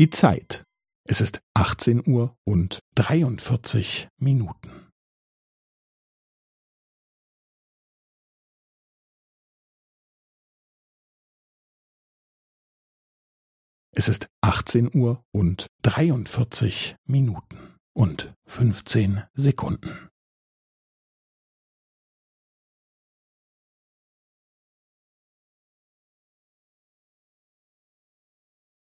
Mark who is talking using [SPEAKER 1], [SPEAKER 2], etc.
[SPEAKER 1] die Zeit. Es ist 18 Uhr und 43 Minuten. Es ist 18 Uhr und 43 Minuten und 15 Sekunden.